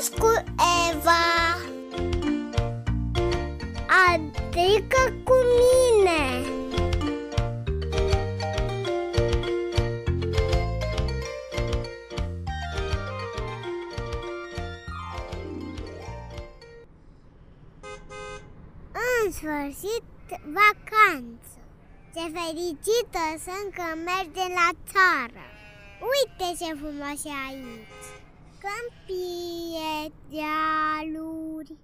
Nas cu Eva. Adică cu mine. În sfârșit, vacanță. Ce fericită sunt că mergem la țară. Uite ce frumos e aici! Câmpie, dealuri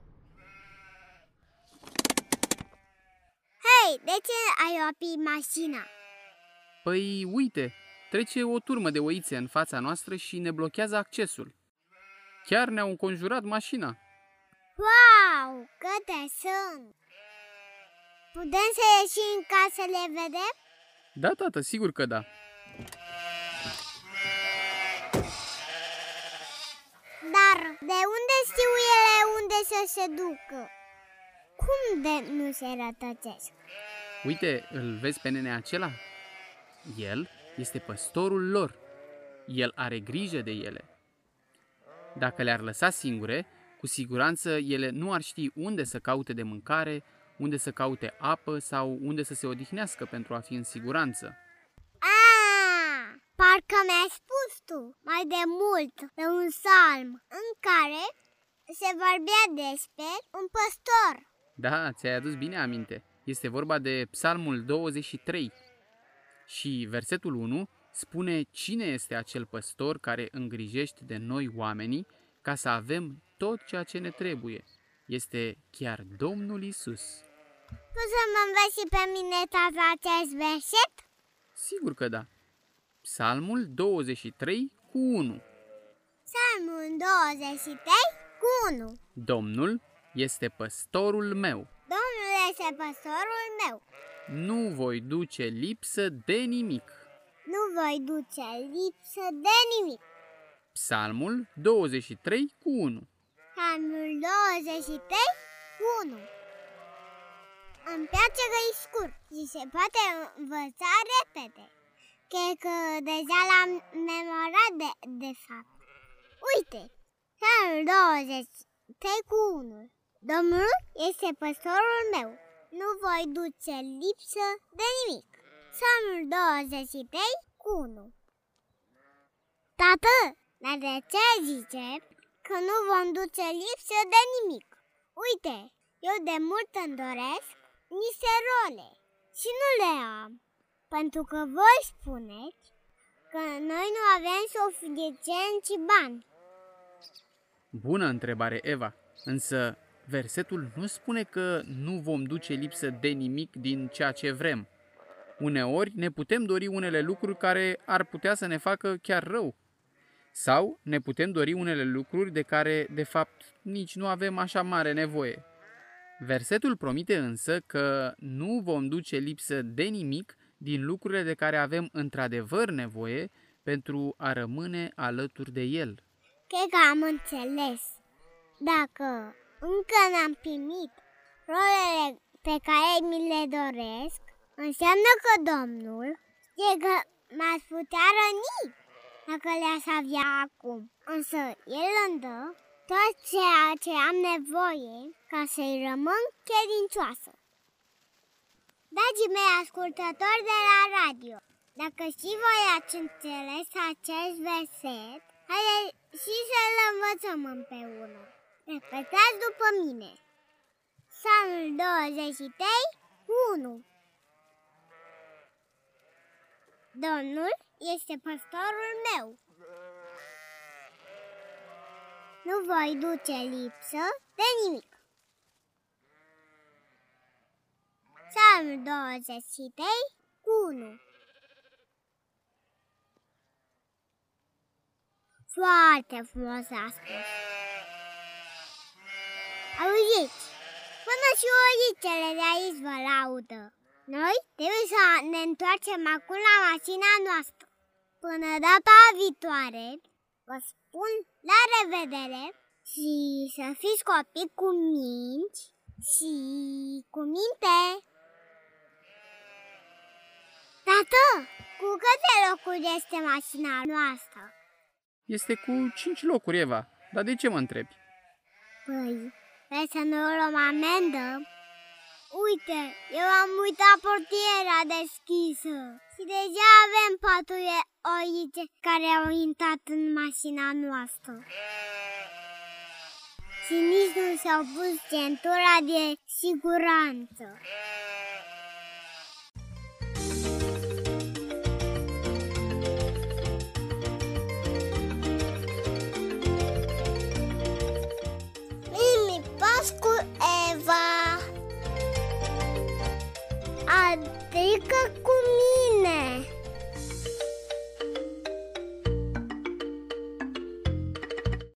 Hei, de ce ai oprit mașina? Păi, uite, trece o turmă de oițe în fața noastră și ne blochează accesul. Chiar ne-au înconjurat mașina. Wow, câte sunt! Putem să ieșim ca să le vedem? Da, tată, sigur că da. Dar de unde știu ele unde să se ducă? Cum de nu se rătăcesc? Uite, îl vezi pe nene acela? El este păstorul lor. El are grijă de ele. Dacă le-ar lăsa singure, cu siguranță ele nu ar ști unde să caute de mâncare, unde să caute apă sau unde să se odihnească pentru a fi în siguranță. Ah, parcă mi-ai spus tu mai de mult pe un salm în care se vorbea despre un păstor. Da, ți-ai adus bine aminte. Este vorba de Psalmul 23. Și versetul 1 spune cine este acel păstor care îngrijește de noi oamenii ca să avem tot ceea ce ne trebuie. Este chiar Domnul Isus. Poți să mă înveți și pe mine, tata, acest verset? Sigur că da. Psalmul 23 cu 1. Psalmul 23 cu 1 Domnul este păstorul meu. Domnul este păstorul meu Nu voi duce lipsă de nimic. Nu voi duce lipsă de nimic Psalmul 23 cu 1. Psalmul 23 cu 1 Îmi place că e scurt și se poate învăța repede Cred că deja l-am memorat de, de fapt Uite, Psalmul 23 cu 1 Domnul este păstorul meu Nu voi duce lipsă de nimic Psalmul 23 cu 1 Tată, dar de ce zice că nu vom duce lipsă de nimic? Uite, eu de mult îmi doresc niște role și nu le am, pentru că voi spuneți că noi nu avem suficienți bani. Bună întrebare, Eva. Însă versetul nu spune că nu vom duce lipsă de nimic din ceea ce vrem. Uneori ne putem dori unele lucruri care ar putea să ne facă chiar rău. Sau ne putem dori unele lucruri de care, de fapt, nici nu avem așa mare nevoie. Versetul promite însă că nu vom duce lipsă de nimic din lucrurile de care avem într-adevăr nevoie pentru a rămâne alături de El. Cred că am înțeles. Dacă încă n-am primit rolele pe care mi le doresc, înseamnă că Domnul știe că m-ați putea răni dacă le-aș avea acum. Însă El îmi dă tot ceea ce am nevoie ca să-i rămân credincioasă. Dragii mei ascultători de la radio, dacă și voi ați înțeles acest verset, haideți și să-l învățăm împreună. Repetați după mine. Psalmul 23, 1 Domnul este păstorul meu. Nu voi duce lipsă de nimic. Psalmul 23 cu 1 Foarte frumos a spus. Auziți, până și oricele de aici vă laudă. Noi trebuie să ne întoarcem acum la mașina noastră. Până data viitoare, vă spun la revedere și să fiți copii cu minți și cu minte. Tată, cu câte locuri este mașina noastră? Este cu cinci locuri, Eva. Dar de ce mă întrebi? Păi, vrei să nu luăm amendă? Uite, eu am uitat portiera deschisă și deja avem patru oițe care au intrat în mașina noastră. Și nici nu și-au pus centura de siguranță. でかこみ